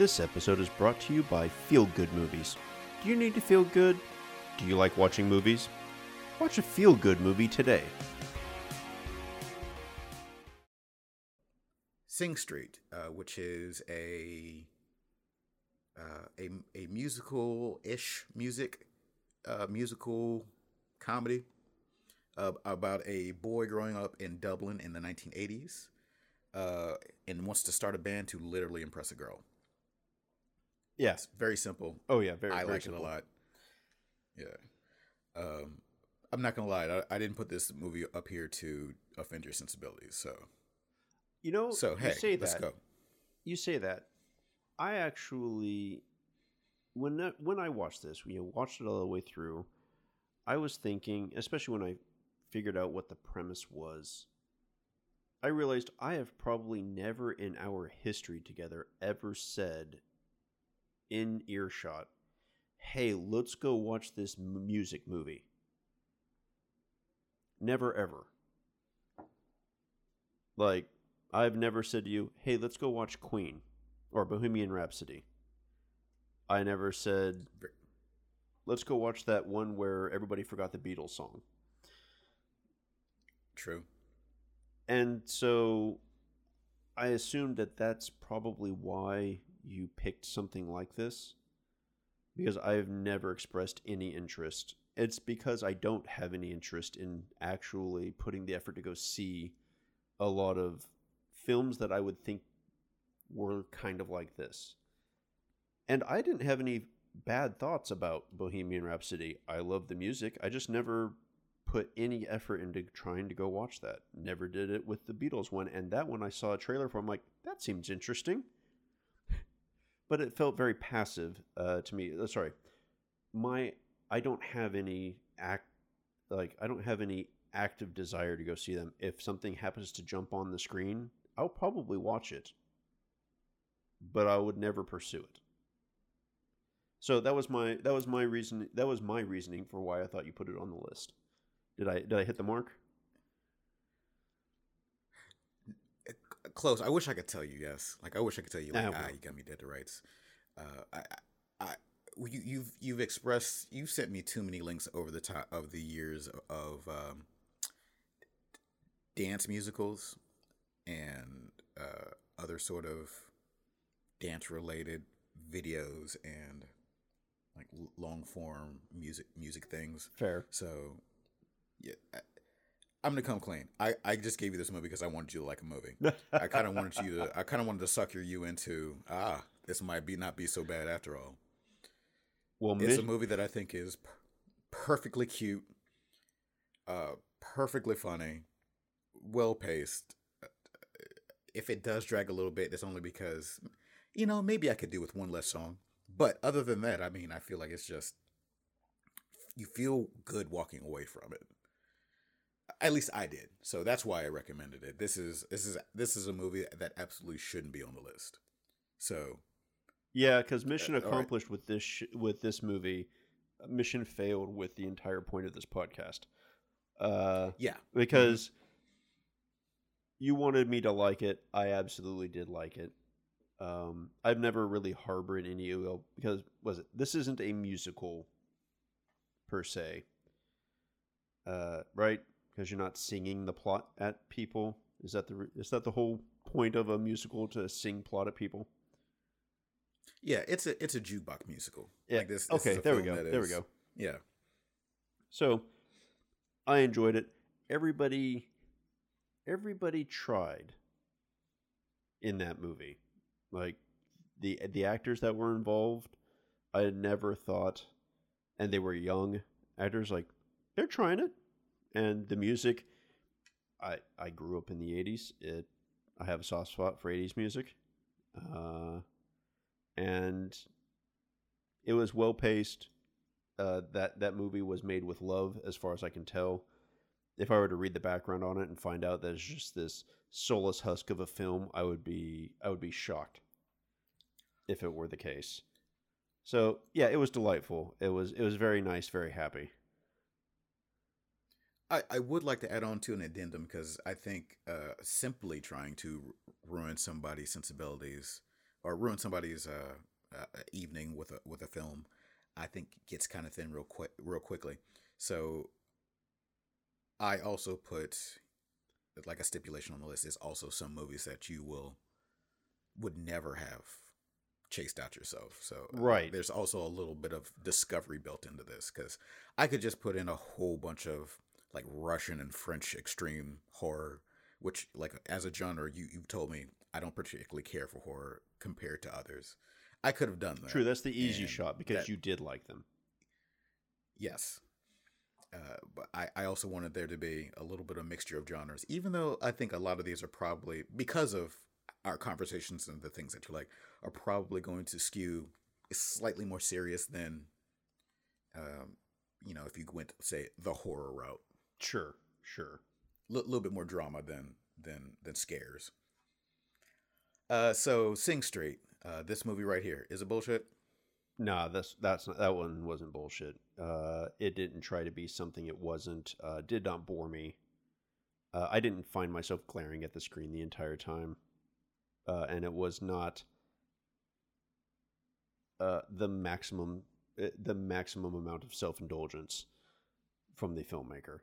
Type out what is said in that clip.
This episode is brought to you by Feel Good Movies. Do you need to feel good? Do you like watching movies? Watch a feel good movie today. Sing Street, uh, which is a uh, a a musical ish music uh, musical comedy uh, about a boy growing up in Dublin in the 1980s uh, and wants to start a band to literally impress a girl. Yes. Very simple. Oh yeah, very. I very like simple. it a lot. Yeah. Um, I'm not gonna lie. I, I didn't put this movie up here to offend your sensibilities. So, You know, so hey, you say let's that. go. You say that. I actually, when that, when I watched this, when you watched it all the way through, I was thinking, especially when I figured out what the premise was. I realized I have probably never in our history together ever said in earshot, "Hey, let's go watch this m- music movie." Never ever. Like I've never said to you, "Hey, let's go watch Queen or Bohemian Rhapsody." I never said, "Let's go watch that one where everybody forgot the Beatles song." True. And so I assumed that that's probably why you picked something like this because I've never expressed any interest. It's because I don't have any interest in actually putting the effort to go see a lot of films that I would think were kind of like this. And I didn't have any bad thoughts about Bohemian Rhapsody. I love the music. I just never put any effort into trying to go watch that. Never did it with the Beatles one, and that one I saw a trailer for. I'm like, that seems interesting, but it felt very passive uh, to me. Uh, sorry, my I don't have any act like I don't have any active desire to go see them. If something happens to jump on the screen, I'll probably watch it, but I would never pursue it. So that was my that was my reason that was my reasoning for why I thought you put it on the list. Did I did I hit the mark? Close. I wish I could tell you yes. Like I wish I could tell you like Ah, you got me dead to rights. Uh, I, I, you, you've you've expressed you've sent me too many links over the top of the years of um, dance musicals and uh, other sort of dance related videos and like long form music music things. Fair. So, yeah, I'm gonna come clean. I, I just gave you this movie because I wanted you to like a movie. I kind of wanted you to. I kind of wanted to sucker you into. Ah, this might be not be so bad after all. Well, It's a movie that I think is per- perfectly cute, uh, perfectly funny, well paced. If it does drag a little bit, it's only because, you know, maybe I could do with one less song. But other than that, I mean, I feel like it's just you feel good walking away from it. At least I did. So that's why I recommended it. This is this is this is a movie that absolutely shouldn't be on the list. So yeah, because mission Uh, all right. accomplished with this sh- with this movie, uh, mission failed with the entire point of this podcast. Uh, yeah, because you wanted me to like it, I absolutely did like it. Um, I've never really harbored any ill because was it this isn't a musical per se, uh, right? Because you're not singing the plot at people. Is that the is that the whole point of a musical to sing plot at people? yeah. It's a it's a jukebox musical. Yeah. Like this, this okay, there we go. There we go. Yeah. So I enjoyed it. Everybody everybody tried in that movie. Like the the actors that were involved, I never thought and they were young actors like they're trying it. And the music I I grew up in the 80s. It I have a soft spot for 80s music. Uh and it was well paced uh, that that movie was made with love, as far as I can tell. If I were to read the background on it and find out that it's just this soulless husk of a film, I would be I would be shocked if it were the case. So yeah, it was delightful. It was it was very nice, very happy. I, I would like to add on to an addendum because I think uh, simply trying to r- ruin somebody's sensibilities or ruin somebody's uh, uh, evening with a with a film, I think gets kind of thin real quick, real quickly. So I also put like a stipulation on the list is also some movies that you will would never have chased out yourself. So uh, Right. there's also a little bit of discovery built into this because I could just put in a whole bunch of like Russian and French extreme horror, which like as a genre, you you've told me I don't particularly care for horror compared to others. I could have done that. True, that's the easy and shot because that- you did like them. Yes. Uh, but I, I also wanted there to be a little bit of mixture of genres, even though I think a lot of these are probably, because of our conversations and the things that you like, are probably going to skew slightly more serious than, um, you know, if you went, say, the horror route. Sure, sure. A little bit more drama than than than scares. Uh, so Sing Street, uh, this movie right here, is it bullshit? Nah, that's that's not, that one wasn't bullshit. Uh, it didn't try to be something it wasn't. Uh, did not bore me. Uh, I didn't find myself glaring at the screen the entire time, uh, and it was not uh, the maximum uh, the maximum amount of self indulgence from the filmmaker.